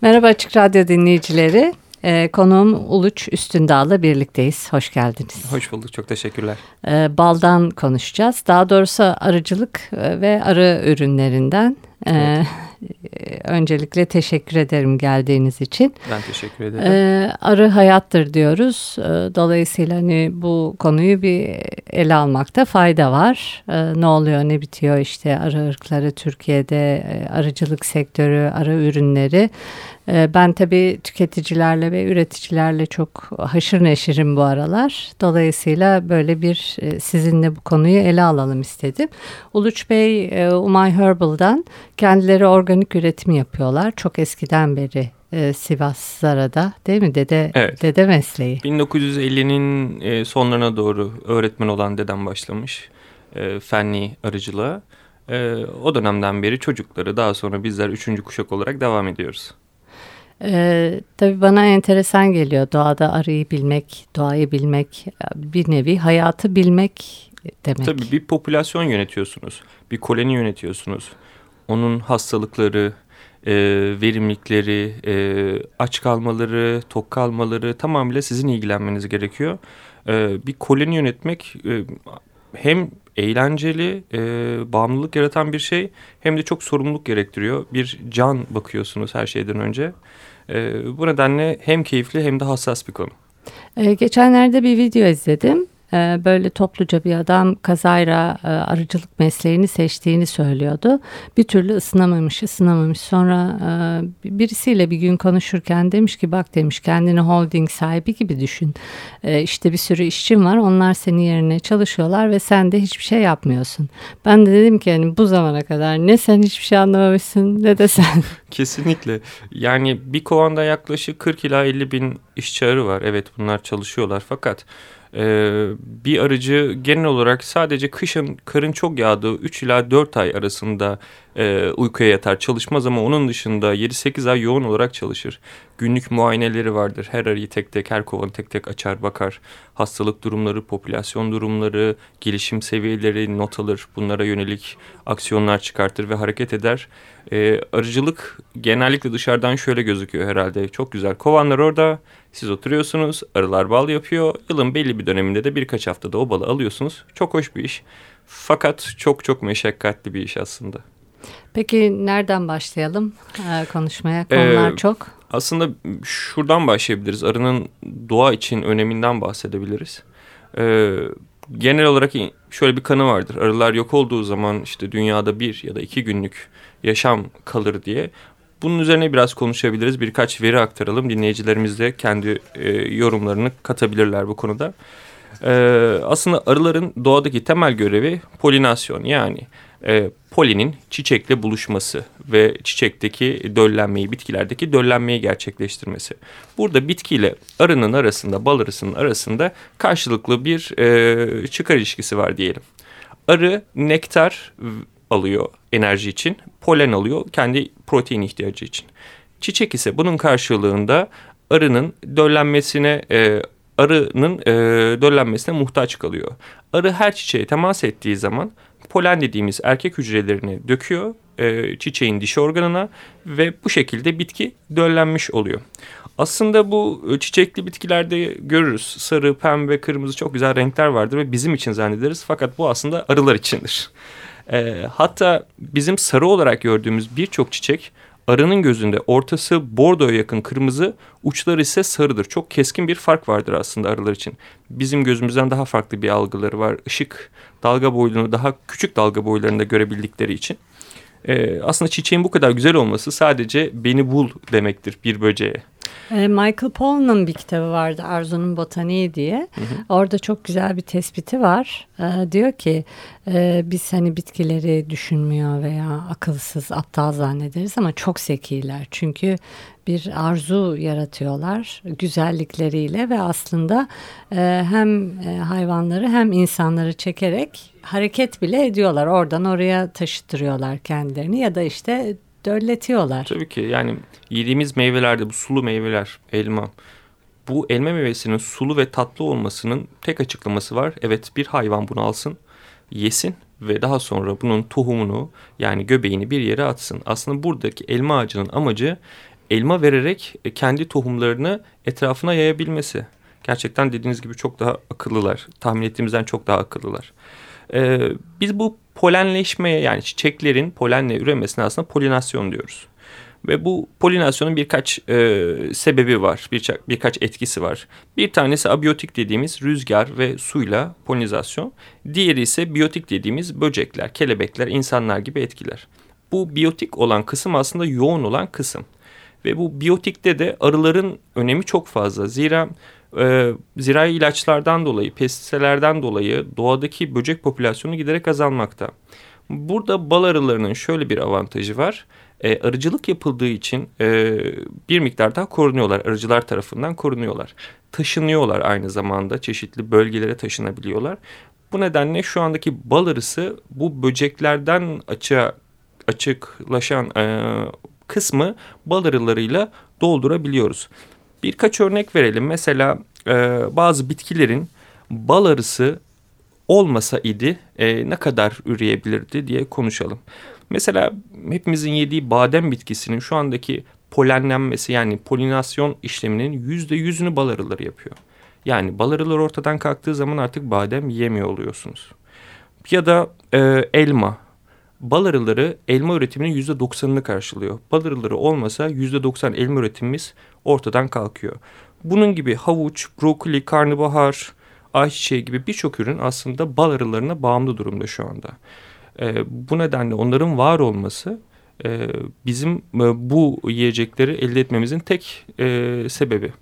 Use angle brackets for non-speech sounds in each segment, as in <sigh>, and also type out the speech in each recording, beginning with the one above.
Merhaba Açık Radyo dinleyicileri. Ee, konuğum Uluç Üstündağ'la birlikteyiz. Hoş geldiniz. Hoş bulduk. Çok teşekkürler. Ee, baldan konuşacağız. Daha doğrusu arıcılık e, ve arı ürünlerinden. Ee, evet. Öncelikle teşekkür ederim geldiğiniz için. Ben teşekkür ederim. Ee, arı hayattır diyoruz. Ee, dolayısıyla hani bu konuyu bir ele almakta fayda var. Ee, ne oluyor ne bitiyor işte arı ırkları Türkiye'de, e, arıcılık sektörü, arı ürünleri. Ee, ben tabii tüketicilerle ve üreticilerle çok haşır neşirim bu aralar. Dolayısıyla böyle bir e, sizinle bu konuyu ele alalım istedim. Uluç Bey e, Umay Herbal'dan kendileri organik üretim yapıyorlar. Çok eskiden beri e, Sivas Zara'da değil mi? Dede, evet. dede mesleği. 1950'nin sonlarına doğru öğretmen olan dedem başlamış fenli arıcılığa. O dönemden beri çocukları daha sonra bizler üçüncü kuşak olarak devam ediyoruz. Ee, tabii bana enteresan geliyor doğada arıyı bilmek, doğayı bilmek, bir nevi hayatı bilmek demek. Tabii bir popülasyon yönetiyorsunuz, bir koloni yönetiyorsunuz. Onun hastalıkları, e, verimlilikleri, e, aç kalmaları, tok kalmaları tamamıyla sizin ilgilenmeniz gerekiyor. E, bir koloni yönetmek e, hem eğlenceli, e, bağımlılık yaratan bir şey hem de çok sorumluluk gerektiriyor. Bir can bakıyorsunuz her şeyden önce. E, bu nedenle hem keyifli hem de hassas bir konu. E, geçenlerde bir video izledim. Ee, böyle topluca bir adam kazayla e, arıcılık mesleğini seçtiğini söylüyordu. Bir türlü ısınamamış, ısınamamış. Sonra e, birisiyle bir gün konuşurken demiş ki bak demiş kendini holding sahibi gibi düşün. E, işte bir sürü işçin var. Onlar senin yerine çalışıyorlar ve sen de hiçbir şey yapmıyorsun. Ben de dedim ki hani bu zamana kadar ne sen hiçbir şey anlamamışsın ne de sen. <laughs> Kesinlikle. Yani bir kovanda yaklaşık 40 ila 50 bin işçi arı var. Evet bunlar çalışıyorlar fakat bir arıcı genel olarak sadece kışın karın çok yağdığı 3 ila 4 ay arasında e, uykuya yatar çalışmaz ama onun dışında 7-8 ay yoğun olarak çalışır. Günlük muayeneleri vardır. Her arıyı tek tek her kovanı tek tek açar bakar. Hastalık durumları, popülasyon durumları, gelişim seviyeleri not alır. Bunlara yönelik aksiyonlar çıkartır ve hareket eder. E, arıcılık genellikle dışarıdan şöyle gözüküyor herhalde. Çok güzel kovanlar orada siz oturuyorsunuz, arılar bal yapıyor. Yılın belli bir döneminde de birkaç haftada o balı alıyorsunuz. Çok hoş bir iş. Fakat çok çok meşakkatli bir iş aslında. Peki nereden başlayalım ee, konuşmaya? Konular ee, çok. Aslında şuradan başlayabiliriz. Arının doğa için öneminden bahsedebiliriz. Ee, genel olarak şöyle bir kanı vardır. Arılar yok olduğu zaman işte dünyada bir ya da iki günlük yaşam kalır diye. Bunun üzerine biraz konuşabiliriz. Birkaç veri aktaralım. Dinleyicilerimiz de kendi e, yorumlarını katabilirler bu konuda. E, aslında arıların doğadaki temel görevi polinasyon yani e, polinin çiçekle buluşması ve çiçekteki döllenmeyi, bitkilerdeki döllenmeyi gerçekleştirmesi. Burada bitkiyle arının arasında, bal arısının arasında karşılıklı bir e, çıkar ilişkisi var diyelim. Arı nektar alıyor enerji için, polen alıyor kendi protein ihtiyacı için. Çiçek ise bunun karşılığında arının döllenmesine e, arının e, döllenmesine muhtaç kalıyor. Arı her çiçeğe temas ettiği zaman polen dediğimiz erkek hücrelerini döküyor e, çiçeğin dişi organına ve bu şekilde bitki döllenmiş oluyor. Aslında bu e, çiçekli bitkilerde görürüz. Sarı, pembe, kırmızı çok güzel renkler vardır ve bizim için zannederiz. Fakat bu aslında arılar içindir. E, hatta bizim sarı olarak gördüğümüz birçok çiçek arının gözünde ortası bordoya yakın kırmızı, uçları ise sarıdır. Çok keskin bir fark vardır aslında arılar için. Bizim gözümüzden daha farklı bir algıları var. Işık dalga boylarını daha küçük dalga boylarında görebildikleri için. Ee, aslında çiçeğin bu kadar güzel olması sadece beni bul demektir bir böceğe. E, Michael Pollan'ın bir kitabı vardı Arzu'nun Botaniği diye. Hı hı. Orada çok güzel bir tespiti var. E, diyor ki e, biz hani bitkileri düşünmüyor veya akılsız, aptal zannederiz ama çok zekiler. Çünkü bir arzu yaratıyorlar güzellikleriyle ve aslında e, hem e, hayvanları hem insanları çekerek hareket bile ediyorlar. Oradan oraya taşıtırıyorlar kendilerini ya da işte dölletiyorlar. Tabii ki yani yediğimiz meyvelerde bu sulu meyveler, elma. Bu elma meyvesinin sulu ve tatlı olmasının tek açıklaması var. Evet bir hayvan bunu alsın, yesin ve daha sonra bunun tohumunu yani göbeğini bir yere atsın. Aslında buradaki elma ağacının amacı elma vererek kendi tohumlarını etrafına yayabilmesi. Gerçekten dediğiniz gibi çok daha akıllılar. Tahmin ettiğimizden çok daha akıllılar. Ee, biz bu polenleşmeye yani çiçeklerin polenle üremesine aslında polinasyon diyoruz. Ve bu polinasyonun birkaç e, sebebi var, birkaç, birkaç etkisi var. Bir tanesi abiyotik dediğimiz rüzgar ve suyla polinizasyon. Diğeri ise biyotik dediğimiz böcekler, kelebekler, insanlar gibi etkiler. Bu biyotik olan kısım aslında yoğun olan kısım. Ve bu biyotikte de arıların önemi çok fazla. Zira e, zirai ilaçlardan dolayı, pestiselerden dolayı doğadaki böcek popülasyonu giderek azalmakta. Burada bal arılarının şöyle bir avantajı var. E, arıcılık yapıldığı için e, bir miktar daha korunuyorlar. Arıcılar tarafından korunuyorlar. Taşınıyorlar aynı zamanda. Çeşitli bölgelere taşınabiliyorlar. Bu nedenle şu andaki bal arısı bu böceklerden açığa açıklaşan e, kısmı bal arılarıyla doldurabiliyoruz. Birkaç örnek verelim. Mesela e, bazı bitkilerin bal arısı olmasa idi e, ne kadar üreyebilirdi diye konuşalım. Mesela hepimizin yediği badem bitkisinin şu andaki polenlenmesi yani polinasyon işleminin yüzde yüzünü bal arıları yapıyor. Yani bal arıları ortadan kalktığı zaman artık badem yemiyor oluyorsunuz. Ya da e, elma bal arıları elma üretiminin yüzde doksanını karşılıyor. Bal arıları olmasa yüzde doksan elma üretimimiz ortadan kalkıyor. Bunun gibi havuç, brokoli, karnabahar, ayçiçeği gibi birçok ürün aslında bal arılarına bağımlı durumda şu anda. E, bu nedenle onların var olması e, bizim e, bu yiyecekleri elde etmemizin tek e, sebebi.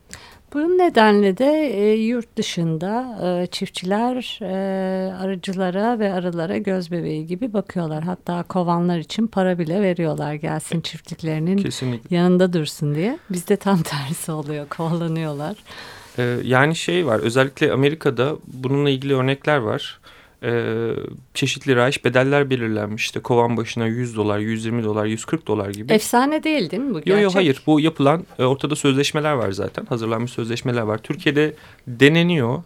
Bu nedenle de e, yurt dışında e, çiftçiler e, arıcılara ve arılara göz bebeği gibi bakıyorlar. Hatta kovanlar için para bile veriyorlar gelsin çiftliklerinin Kesinlikle. yanında dursun diye. Bizde tam tersi oluyor kovalanıyorlar. Ee, yani şey var özellikle Amerika'da bununla ilgili örnekler var e, çeşitli rayiç bedeller belirlenmiş. İşte kovan başına 100 dolar, 120 dolar, 140 dolar gibi. Efsane değil değil mi bu gerçek? Yok yok hayır bu yapılan e, ortada sözleşmeler var zaten. Hazırlanmış sözleşmeler var. Türkiye'de deneniyor.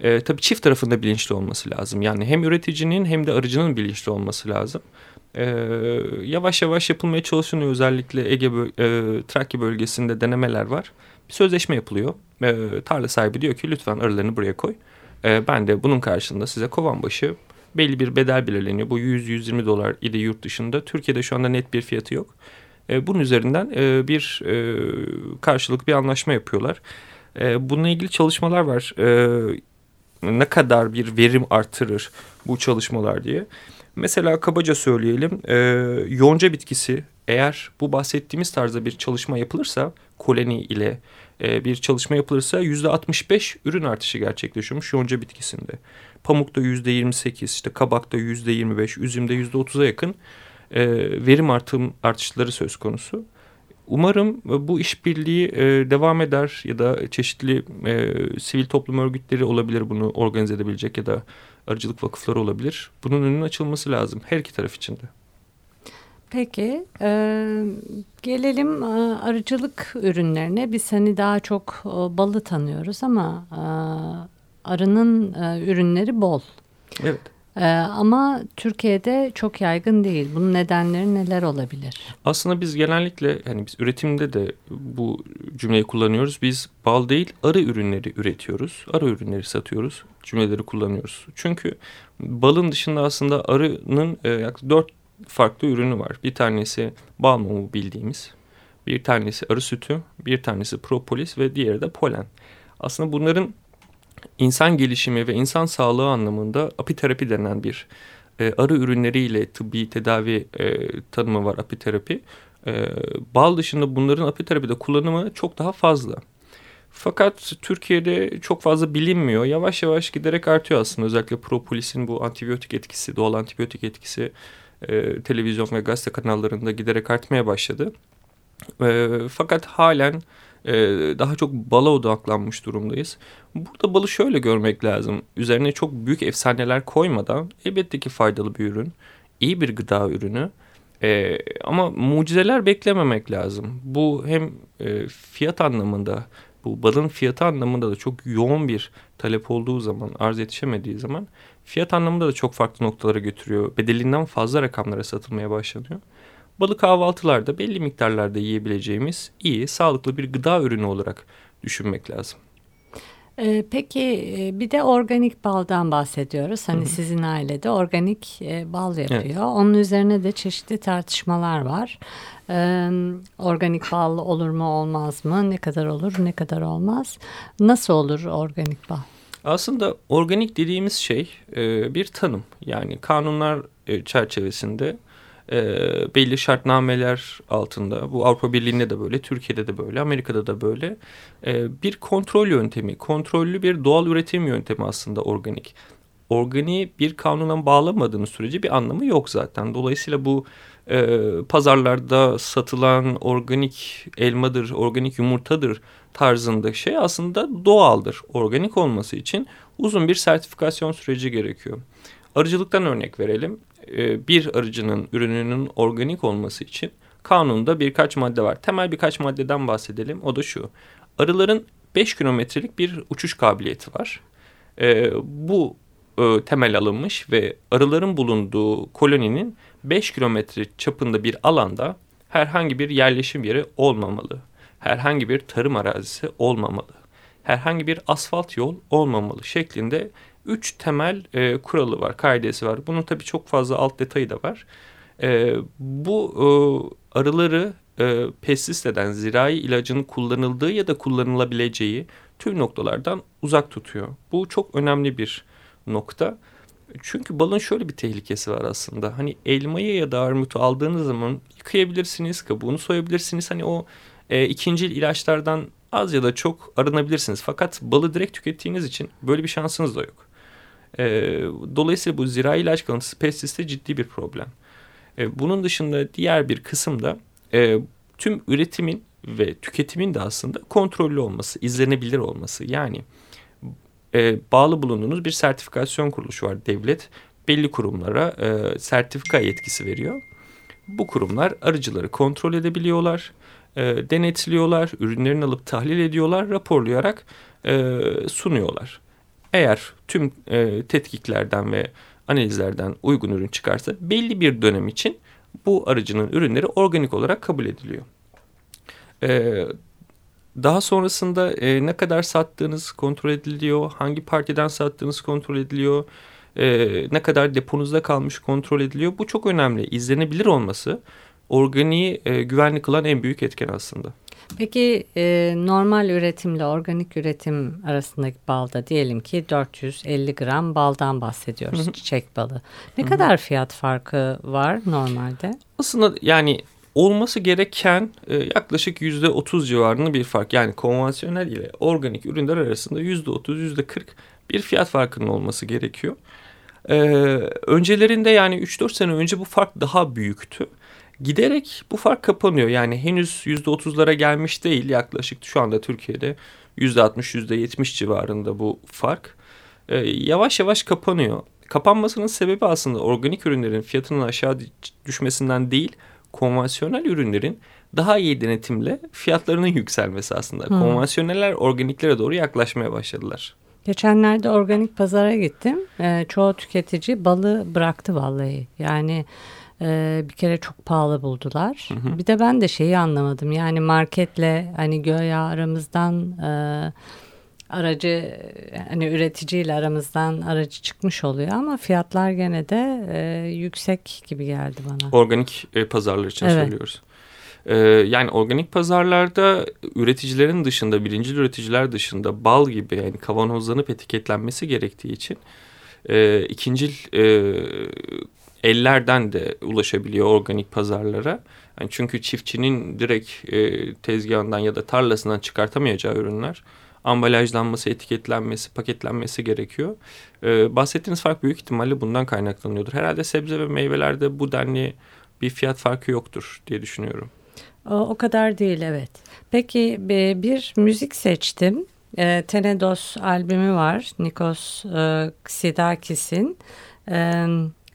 E, tabii çift tarafında bilinçli olması lazım. Yani hem üreticinin hem de arıcının bilinçli olması lazım. E, yavaş yavaş yapılmaya çalışılıyor. Özellikle Ege e, Trakya bölgesinde denemeler var. Bir sözleşme yapılıyor. E, tarla sahibi diyor ki lütfen arılarını buraya koy. E, ben de bunun karşılığında size kovan başı belli bir bedel belirleniyor. Bu 100-120 dolar idi yurt dışında. Türkiye'de şu anda net bir fiyatı yok. E, bunun üzerinden e, bir e, karşılık bir anlaşma yapıyorlar. E, bununla ilgili çalışmalar var. E, ne kadar bir verim artırır bu çalışmalar diye. Mesela kabaca söyleyelim e, yonca bitkisi eğer bu bahsettiğimiz tarzda bir çalışma yapılırsa koloni ile e, bir çalışma yapılırsa yüzde 65 ürün artışı gerçekleşiyormuş yonca bitkisinde. Pamukta yüzde 28, işte kabakta yüzde 25, üzümde yüzde 30'a yakın e, verim artım artışları söz konusu. Umarım bu işbirliği e, devam eder ya da çeşitli sivil toplum örgütleri olabilir bunu organize edebilecek ya da arıcılık vakıfları olabilir. Bunun önünün açılması lazım her iki taraf için de. Peki e, gelelim e, arıcılık ürünlerine. Biz hani daha çok e, balı tanıyoruz ama e, arının e, ürünleri bol. Evet. Ee, ama Türkiye'de çok yaygın değil. Bunun nedenleri neler olabilir? Aslında biz genellikle yani biz üretimde de bu cümleyi kullanıyoruz. Biz bal değil arı ürünleri üretiyoruz. Arı ürünleri satıyoruz. Cümleleri kullanıyoruz. Çünkü balın dışında aslında arının e, yaklaşık dört farklı ürünü var. Bir tanesi bal mumu bildiğimiz, bir tanesi arı sütü, bir tanesi propolis ve diğeri de polen. Aslında bunların insan gelişimi ve insan sağlığı anlamında apiterapi denen bir e, arı ürünleriyle tıbbi tedavi e, tanımı var apiterapi. E, bal dışında bunların apiterapide kullanımı çok daha fazla. Fakat Türkiye'de çok fazla bilinmiyor. Yavaş yavaş giderek artıyor aslında. Özellikle propolisin bu antibiyotik etkisi, doğal antibiyotik etkisi e, televizyon ve gazete kanallarında giderek artmaya başladı. E, fakat halen e, daha çok bala odaklanmış durumdayız. Burada balı şöyle görmek lazım. Üzerine çok büyük efsaneler koymadan elbette ki faydalı bir ürün. iyi bir gıda ürünü. E, ama mucizeler beklememek lazım. Bu hem e, fiyat anlamında bu balın fiyatı anlamında da çok yoğun bir talep olduğu zaman, arz yetişemediği zaman fiyat anlamında da çok farklı noktalara götürüyor. Bedelinden fazla rakamlara satılmaya başlanıyor. Balı kahvaltılarda belli miktarlarda yiyebileceğimiz iyi, sağlıklı bir gıda ürünü olarak düşünmek lazım. Ee, peki e, bir de organik baldan bahsediyoruz. Hani Hı-hı. sizin ailede organik e, bal yapıyor. Evet. Onun üzerine de çeşitli tartışmalar var. Ee, organik bal olur mu olmaz mı? Ne kadar olur ne kadar olmaz? Nasıl olur organik bal? Aslında organik dediğimiz şey e, bir tanım. Yani kanunlar çerçevesinde e, belli şartnameler altında bu Avrupa Birliği'nde de böyle, Türkiye'de de böyle, Amerika'da da böyle e, bir kontrol yöntemi, kontrollü bir doğal üretim yöntemi aslında organik. Organiği bir kanuna bağlamadığınız sürece bir anlamı yok zaten. Dolayısıyla bu e, pazarlarda satılan organik elmadır, organik yumurtadır tarzında şey aslında doğaldır. Organik olması için uzun bir sertifikasyon süreci gerekiyor. Arıcılıktan örnek verelim. E, bir arıcının ürününün organik olması için kanunda birkaç madde var. Temel birkaç maddeden bahsedelim. O da şu. Arıların 5 kilometrelik bir uçuş kabiliyeti var. E, bu e, temel alınmış ve arıların bulunduğu koloninin 5 kilometre çapında bir alanda herhangi bir yerleşim yeri olmamalı. Herhangi bir tarım arazisi olmamalı. Herhangi bir asfalt yol olmamalı şeklinde üç temel e, kuralı var, kaidesi var. Bunun tabii çok fazla alt detayı da var. E, bu e, arıları e, pestis eden zirai ilacın kullanıldığı ya da kullanılabileceği tüm noktalardan uzak tutuyor. Bu çok önemli bir nokta. Çünkü balın şöyle bir tehlikesi var aslında. Hani elmayı ya da armutu aldığınız zaman yıkayabilirsiniz, kabuğunu soyabilirsiniz. Hani o e, ikinci ilaçlardan az ya da çok arınabilirsiniz. Fakat balı direkt tükettiğiniz için böyle bir şansınız da yok. E, dolayısıyla bu zirai ilaç kalıntısı pestiste ciddi bir problem. E, bunun dışında diğer bir kısım da e, tüm üretimin ve tüketimin de aslında kontrollü olması, izlenebilir olması. Yani e, bağlı bulunduğunuz bir sertifikasyon kuruluşu var. Devlet belli kurumlara e, sertifika yetkisi veriyor. Bu kurumlar arıcıları kontrol edebiliyorlar, e, denetliyorlar, ürünlerini alıp tahlil ediyorlar, raporlayarak e, sunuyorlar. Eğer tüm e, tetkiklerden ve analizlerden uygun ürün çıkarsa belli bir dönem için bu aracının ürünleri organik olarak kabul ediliyor. Daha sonrasında ne kadar sattığınız kontrol ediliyor, hangi partiden sattığınız kontrol ediliyor, ne kadar deponuzda kalmış kontrol ediliyor. Bu çok önemli. İzlenebilir olması organiği e, güvenli kılan en büyük etken aslında. Peki e, normal üretimle organik üretim arasındaki balda diyelim ki 450 gram baldan bahsediyoruz çiçek balı. Ne kadar fiyat farkı var normalde? Aslında yani olması gereken e, yaklaşık yüzde otuz civarında bir fark. Yani konvansiyonel ile organik ürünler arasında yüzde otuz, yüzde kırk bir fiyat farkının olması gerekiyor. Ee, öncelerinde yani 3-4 sene önce bu fark daha büyüktü. Giderek bu fark kapanıyor. Yani henüz yüzde otuzlara gelmiş değil. Yaklaşık şu anda Türkiye'de yüzde altmış, yüzde yetmiş civarında bu fark. Ee, yavaş yavaş kapanıyor. Kapanmasının sebebi aslında organik ürünlerin fiyatının aşağı düşmesinden değil, konvansiyonel ürünlerin daha iyi denetimle fiyatlarının yükselmesi aslında. Hmm. Konvansiyoneller organiklere doğru yaklaşmaya başladılar. Geçenlerde organik pazara gittim. Ee, çoğu tüketici balı bıraktı vallahi. Yani e, bir kere çok pahalı buldular. Hı hı. Bir de ben de şeyi anlamadım. Yani marketle hani göya aramızdan e, aracı hani üreticiyle aramızdan aracı çıkmış oluyor ama fiyatlar gene de e, yüksek gibi geldi bana. Organik e, pazarlar için evet. söylüyoruz. E, yani organik pazarlarda üreticilerin dışında, birinci üreticiler dışında bal gibi yani kavanozlanıp etiketlenmesi gerektiği için e, ikincil e, ellerden de ulaşabiliyor organik pazarlara. Yani çünkü çiftçinin direkt e, tezgahından ya da tarlasından çıkartamayacağı ürünler ambalajlanması, etiketlenmesi, paketlenmesi gerekiyor. Ee, bahsettiğiniz fark büyük ihtimalle bundan kaynaklanıyordur. Herhalde sebze ve meyvelerde bu denli bir fiyat farkı yoktur diye düşünüyorum. O, kadar değil evet. Peki bir müzik seçtim. E, Tenedos albümü var. Nikos e, Xidakis'in e,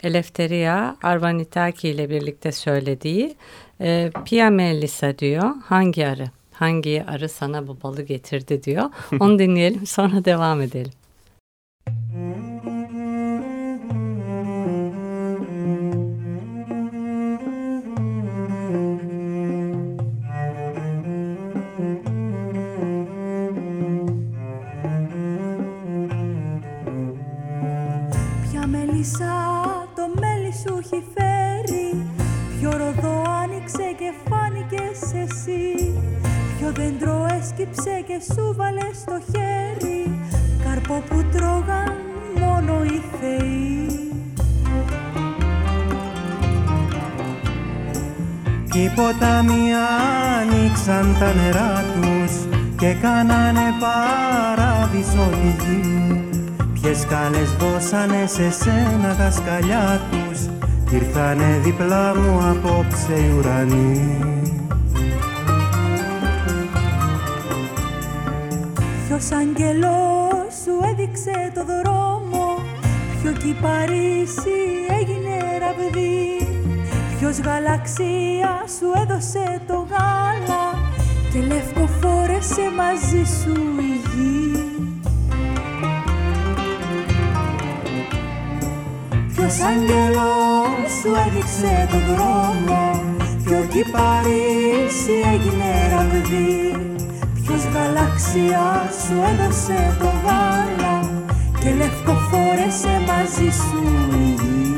Eleftheria Arvanitaki ile birlikte söylediği e, Pia Melissa diyor. Hangi arı? Hangi arı sana bu balı getirdi diyor. <laughs> Onu dinleyelim sonra devam edelim. Έσκυψε και σου βάλε στο χέρι. Καρπό που τρώγαν μόνο οι θεοί. Κι οι ποτάμοι άνοιξαν τα νερά τους και κάνανε παράδεισο τη γη. Ποιες σκάλες δώσανε σε σένα τα σκαλιά τους κι ήρθανε διπλά μου απόψε οι ουρανοί Ποιος αγγελός σου έδειξε το δρόμο. Ποιο κυπαρίσι έγινε ραβδί. Ποιος γαλαξία σου έδωσε το γάλα. Και λευκοφόρεσε μαζί σου η γη. Ποιος αγγελός σου έδειξε το δρόμο. Ποιο κυπαρίσι έγινε ραβδί Ποιος γαλαξία σου έδωσε το γάλα Και λευκοφόρεσε μαζί σου η γη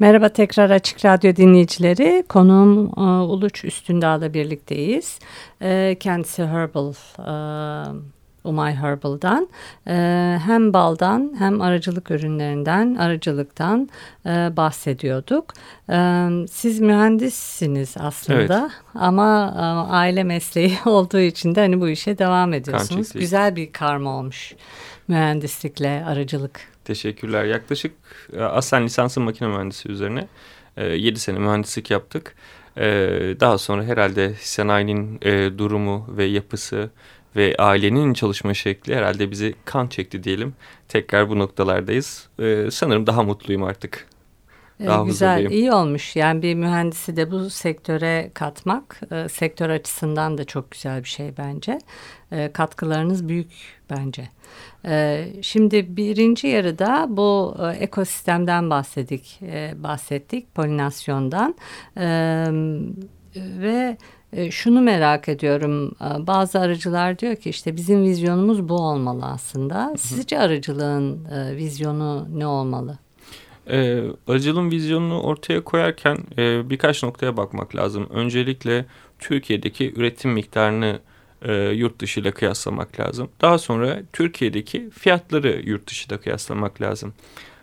Merhaba tekrar Açık Radyo dinleyicileri. Konuğum e, Uluç Üstündağ'la birlikteyiz. E, kendisi Herbal, e, Umay Herbal'dan. Hem baldan hem aracılık ürünlerinden, aracılıktan bahsediyorduk. Siz mühendissiniz aslında evet. ama aile mesleği <laughs> olduğu için de hani bu işe devam ediyorsunuz. Güzel bir karma olmuş mühendislikle aracılık. Teşekkürler. Yaklaşık e, aslen lisansım makine mühendisi üzerine 7 e, sene mühendislik yaptık. E, daha sonra herhalde sanayinin durumu ve yapısı ve ailenin çalışma şekli herhalde bizi kan çekti diyelim. Tekrar bu noktalardayız. Sanırım daha mutluyum artık. Daha Güzel, huzurluyum. iyi olmuş. Yani bir mühendisi de bu sektöre katmak, sektör açısından da çok güzel bir şey bence. katkılarınız büyük bence. Ee, şimdi birinci yarıda bu e, ekosistemden bahsettik, e, bahsettik polinasyondan ee, ve e, şunu merak ediyorum. Bazı arıcılar diyor ki işte bizim vizyonumuz bu olmalı aslında. Sizce arıcılığın vizyonu ne olmalı? E, arıcılığın vizyonunu ortaya koyarken e, birkaç noktaya bakmak lazım. Öncelikle Türkiye'deki üretim miktarını e, yurt dışı ile kıyaslamak lazım. Daha sonra Türkiye'deki fiyatları yurt dışı ile kıyaslamak lazım.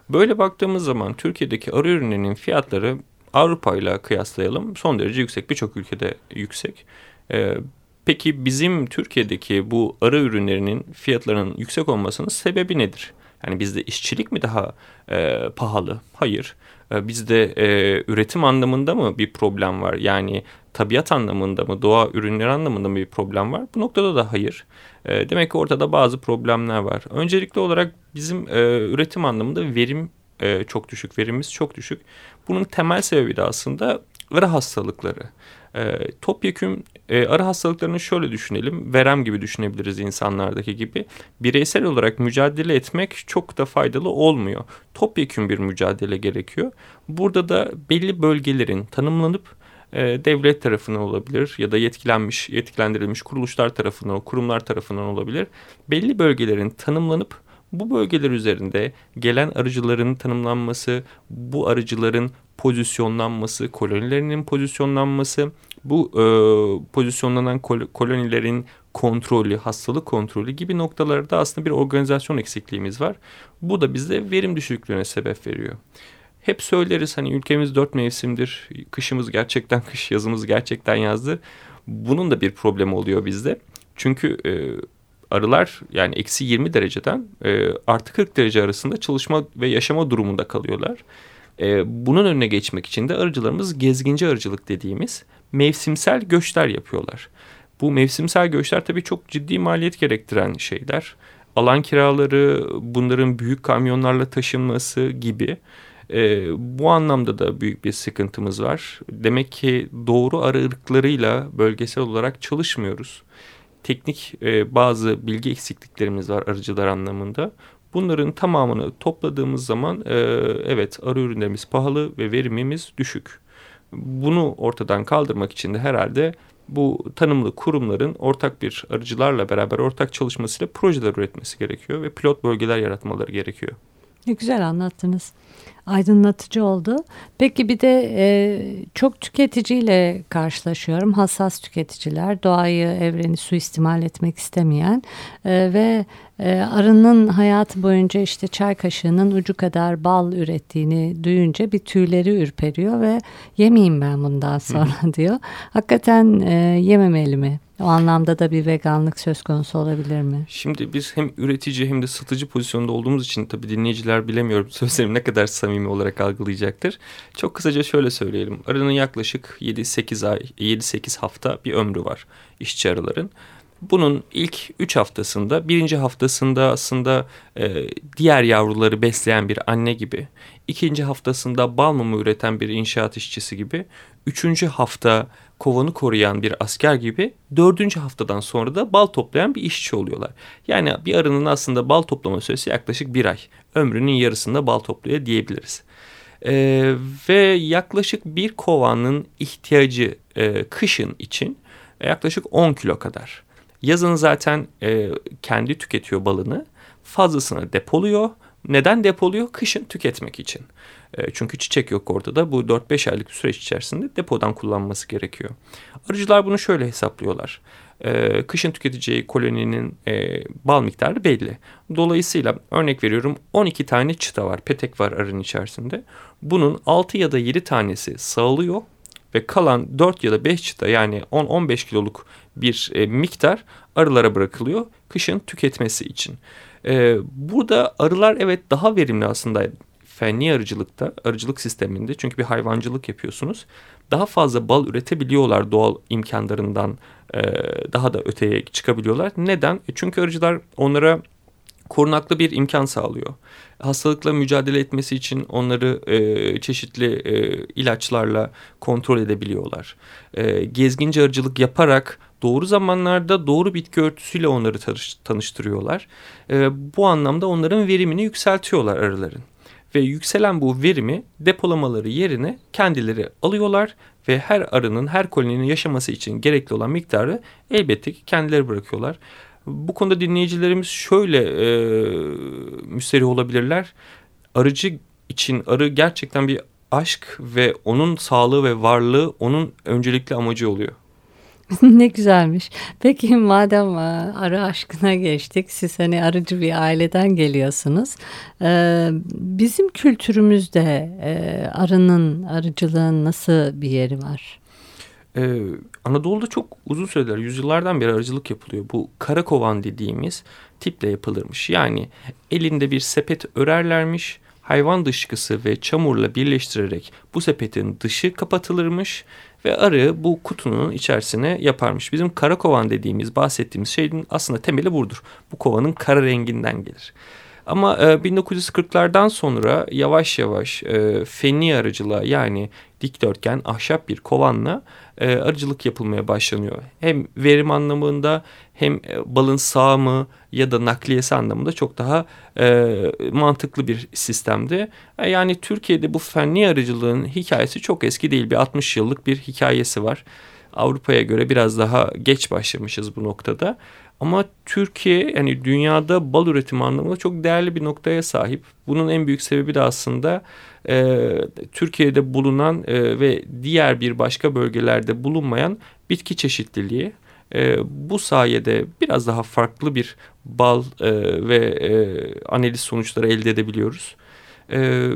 Böyle baktığımız zaman Türkiye'deki arı ürünlerinin fiyatları Avrupa ile kıyaslayalım son derece yüksek birçok ülkede yüksek. E, peki bizim Türkiye'deki bu arı ürünlerinin fiyatlarının yüksek olmasının sebebi nedir? Yani bizde işçilik mi daha e, pahalı? Hayır. E, bizde e, üretim anlamında mı bir problem var? Yani tabiat anlamında mı, doğa ürünleri anlamında mı bir problem var? Bu noktada da hayır. E, demek ki ortada bazı problemler var. Öncelikli olarak bizim e, üretim anlamında verim e, çok düşük, verimimiz çok düşük. Bunun temel sebebi de aslında arı hastalıkları. E, topyekün e, arı hastalıklarını şöyle düşünelim. Verem gibi düşünebiliriz insanlardaki gibi. Bireysel olarak mücadele etmek çok da faydalı olmuyor. Topyekün bir mücadele gerekiyor. Burada da belli bölgelerin tanımlanıp e, devlet tarafından olabilir ya da yetkilenmiş, yetkilendirilmiş kuruluşlar tarafından, kurumlar tarafından olabilir. Belli bölgelerin tanımlanıp bu bölgeler üzerinde gelen arıcıların tanımlanması, bu arıcıların pozisyonlanması, kolonilerinin pozisyonlanması, bu e, pozisyonlanan kol kolonilerin kontrolü, hastalık kontrolü gibi noktalarda aslında bir organizasyon eksikliğimiz var. Bu da bizde verim düşüklüğüne sebep veriyor. Hep söyleriz hani ülkemiz dört mevsimdir. Kışımız gerçekten kış, yazımız gerçekten yazdı. Bunun da bir problemi oluyor bizde. Çünkü e, arılar yani eksi 20 dereceden e, artı 40 derece arasında çalışma ve yaşama durumunda kalıyorlar. E, bunun önüne geçmek için de arıcılarımız gezginci arıcılık dediğimiz mevsimsel göçler yapıyorlar. Bu mevsimsel göçler tabii çok ciddi maliyet gerektiren şeyler. Alan kiraları, bunların büyük kamyonlarla taşınması gibi. E, bu anlamda da büyük bir sıkıntımız var. Demek ki doğru arı ırklarıyla bölgesel olarak çalışmıyoruz. Teknik e, bazı bilgi eksikliklerimiz var arıcılar anlamında. Bunların tamamını topladığımız zaman e, evet arı ürünlerimiz pahalı ve verimimiz düşük. Bunu ortadan kaldırmak için de herhalde bu tanımlı kurumların ortak bir arıcılarla beraber ortak çalışmasıyla projeler üretmesi gerekiyor ve pilot bölgeler yaratmaları gerekiyor. Ne güzel anlattınız. Aydınlatıcı oldu. Peki bir de e, çok tüketiciyle karşılaşıyorum. Hassas tüketiciler, doğayı, evreni suistimal etmek istemeyen e, ve e, arının hayatı boyunca işte çay kaşığının ucu kadar bal ürettiğini duyunca bir tüyleri ürperiyor ve yemeyeyim ben bundan sonra <laughs> diyor. Hakikaten e, yememeli mi? O anlamda da bir veganlık söz konusu olabilir mi? Şimdi biz hem üretici hem de satıcı pozisyonda olduğumuz için tabii dinleyiciler bilemiyorum sözlerim ne kadar samimi olarak algılayacaktır. Çok kısaca şöyle söyleyelim. Arının yaklaşık 7-8 ay, 7-8 hafta bir ömrü var işçi arıların. Bunun ilk 3 haftasında, birinci haftasında aslında e, diğer yavruları besleyen bir anne gibi, ikinci haftasında bal mumu üreten bir inşaat işçisi gibi, üçüncü hafta kovanı koruyan bir asker gibi dördüncü haftadan sonra da bal toplayan bir işçi oluyorlar. Yani bir arının aslında bal toplama süresi yaklaşık bir ay. Ömrünün yarısında bal topluyor diyebiliriz. Ee, ve yaklaşık bir kovanın ihtiyacı e, kışın için yaklaşık 10 kilo kadar. Yazın zaten e, kendi tüketiyor balını. Fazlasını depoluyor. Neden depoluyor? Kışın tüketmek için. E, çünkü çiçek yok ortada. Bu 4-5 aylık süreç içerisinde depodan kullanması gerekiyor. Arıcılar bunu şöyle hesaplıyorlar. E, kışın tüketeceği koloninin e, bal miktarı belli. Dolayısıyla örnek veriyorum 12 tane çıta var, petek var arının içerisinde. Bunun 6 ya da 7 tanesi sağlıyor ve kalan 4 ya da 5 çıta yani 10-15 kiloluk bir miktar arılara bırakılıyor kışın tüketmesi için. E, burada arılar evet daha verimli aslında fenli arıcılıkta, arıcılık sisteminde çünkü bir hayvancılık yapıyorsunuz. Daha fazla bal üretebiliyorlar doğal imkanlarından e, daha da öteye çıkabiliyorlar. Neden? E çünkü arıcılar onlara korunaklı bir imkan sağlıyor. Hastalıkla mücadele etmesi için onları e, çeşitli e, ilaçlarla kontrol edebiliyorlar. E, gezginci arıcılık yaparak doğru zamanlarda doğru bitki örtüsüyle onları tanıştırıyorlar. E, bu anlamda onların verimini yükseltiyorlar arıların. Ve yükselen bu verimi depolamaları yerine kendileri alıyorlar ve her arının her koloninin yaşaması için gerekli olan miktarı elbette ki kendileri bırakıyorlar. Bu konuda dinleyicilerimiz şöyle e, müsterih olabilirler. Arıcı için arı gerçekten bir aşk ve onun sağlığı ve varlığı onun öncelikli amacı oluyor. <laughs> ne güzelmiş. Peki madem e, arı aşkına geçtik. Siz hani arıcı bir aileden geliyorsunuz. Ee, bizim kültürümüzde e, arının, arıcılığın nasıl bir yeri var? Ee, Anadolu'da çok uzun süreler, yüzyıllardan beri arıcılık yapılıyor. Bu karakovan dediğimiz tiple yapılırmış. Yani elinde bir sepet örerlermiş hayvan dışkısı ve çamurla birleştirerek bu sepetin dışı kapatılırmış ve arı bu kutunun içerisine yaparmış. Bizim kara kovan dediğimiz bahsettiğimiz şeyin aslında temeli budur. Bu kovanın kara renginden gelir. Ama e, 1940'lardan sonra yavaş yavaş e, fenli yani dikdörtgen ahşap bir kovanla e, arıcılık yapılmaya başlanıyor. Hem verim anlamında hem e, balın sağımı ya da nakliyesi anlamında çok daha e, mantıklı bir sistemdi. E, yani Türkiye'de bu fenli arıcılığın hikayesi çok eski değil. Bir 60 yıllık bir hikayesi var. Avrupa'ya göre biraz daha geç başlamışız bu noktada. Ama Türkiye yani dünyada bal üretimi anlamında çok değerli bir noktaya sahip. Bunun en büyük sebebi de aslında e, Türkiye'de bulunan e, ve diğer bir başka bölgelerde bulunmayan bitki çeşitliliği. E, bu sayede biraz daha farklı bir bal e, ve e, analiz sonuçları elde edebiliyoruz. E,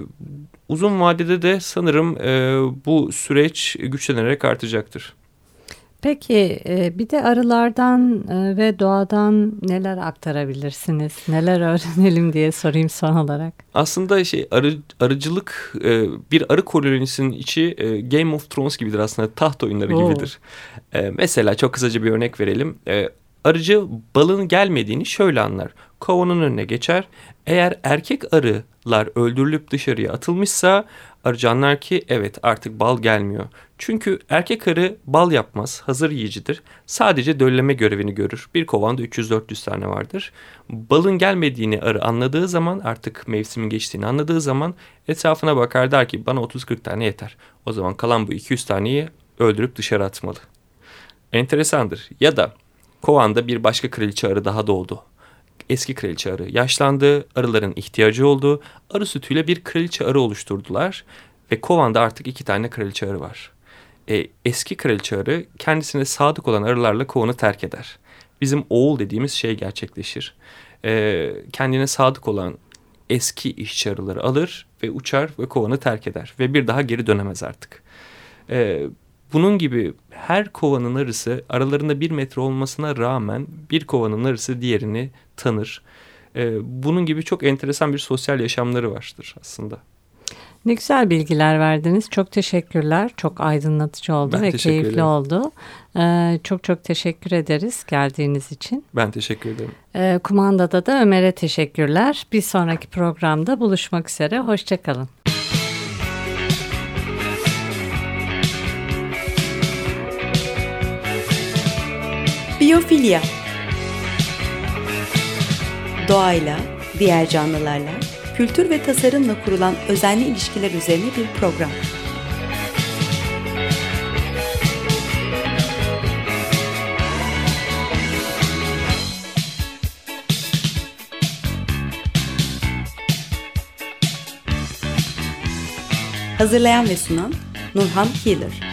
uzun vadede de sanırım e, bu süreç güçlenerek artacaktır. Peki e, bir de arılardan e, ve doğadan neler aktarabilirsiniz? Neler <laughs> öğrenelim diye sorayım son olarak. Aslında şey arı, arıcılık e, bir arı kolonisinin içi Game of Thrones gibidir aslında taht oyunları Oo. gibidir. Mesela çok kısaca bir örnek verelim. Arıcı balın gelmediğini şöyle anlar. Kovanın önüne geçer. Eğer erkek arılar öldürülüp dışarıya atılmışsa arıcı anlar ki evet artık bal gelmiyor. Çünkü erkek arı bal yapmaz, hazır yiyicidir. Sadece dölleme görevini görür. Bir kovanda 300-400 tane vardır. Balın gelmediğini arı anladığı zaman artık mevsimin geçtiğini anladığı zaman etrafına bakar der ki bana 30-40 tane yeter. O zaman kalan bu 200 taneyi öldürüp dışarı atmalı. Enteresandır. Ya da kovanda bir başka kraliçe arı daha doğdu. Eski kraliçe arı yaşlandı, arıların ihtiyacı oldu. Arı sütüyle bir kraliçe arı oluşturdular ve kovanda artık iki tane kraliçe arı var e, eski kraliçe arı kendisine sadık olan arılarla kovanı terk eder. Bizim oğul dediğimiz şey gerçekleşir. E, kendine sadık olan eski işçi arıları alır ve uçar ve kovanı terk eder. Ve bir daha geri dönemez artık. E, bunun gibi her kovanın arısı aralarında bir metre olmasına rağmen bir kovanın arısı diğerini tanır. E, bunun gibi çok enteresan bir sosyal yaşamları vardır aslında. Ne güzel bilgiler verdiniz. Çok teşekkürler. Çok aydınlatıcı oldu ben ve keyifli ederim. oldu. Ee, çok çok teşekkür ederiz geldiğiniz için. Ben teşekkür ederim. Ee, kumandada da Ömer'e teşekkürler. Bir sonraki programda buluşmak üzere. Hoşçakalın. Biyofilya Doğayla, diğer canlılarla kültür ve tasarımla kurulan özenli ilişkiler üzerine bir program. Hazırlayan ve sunan Nurhan Healer.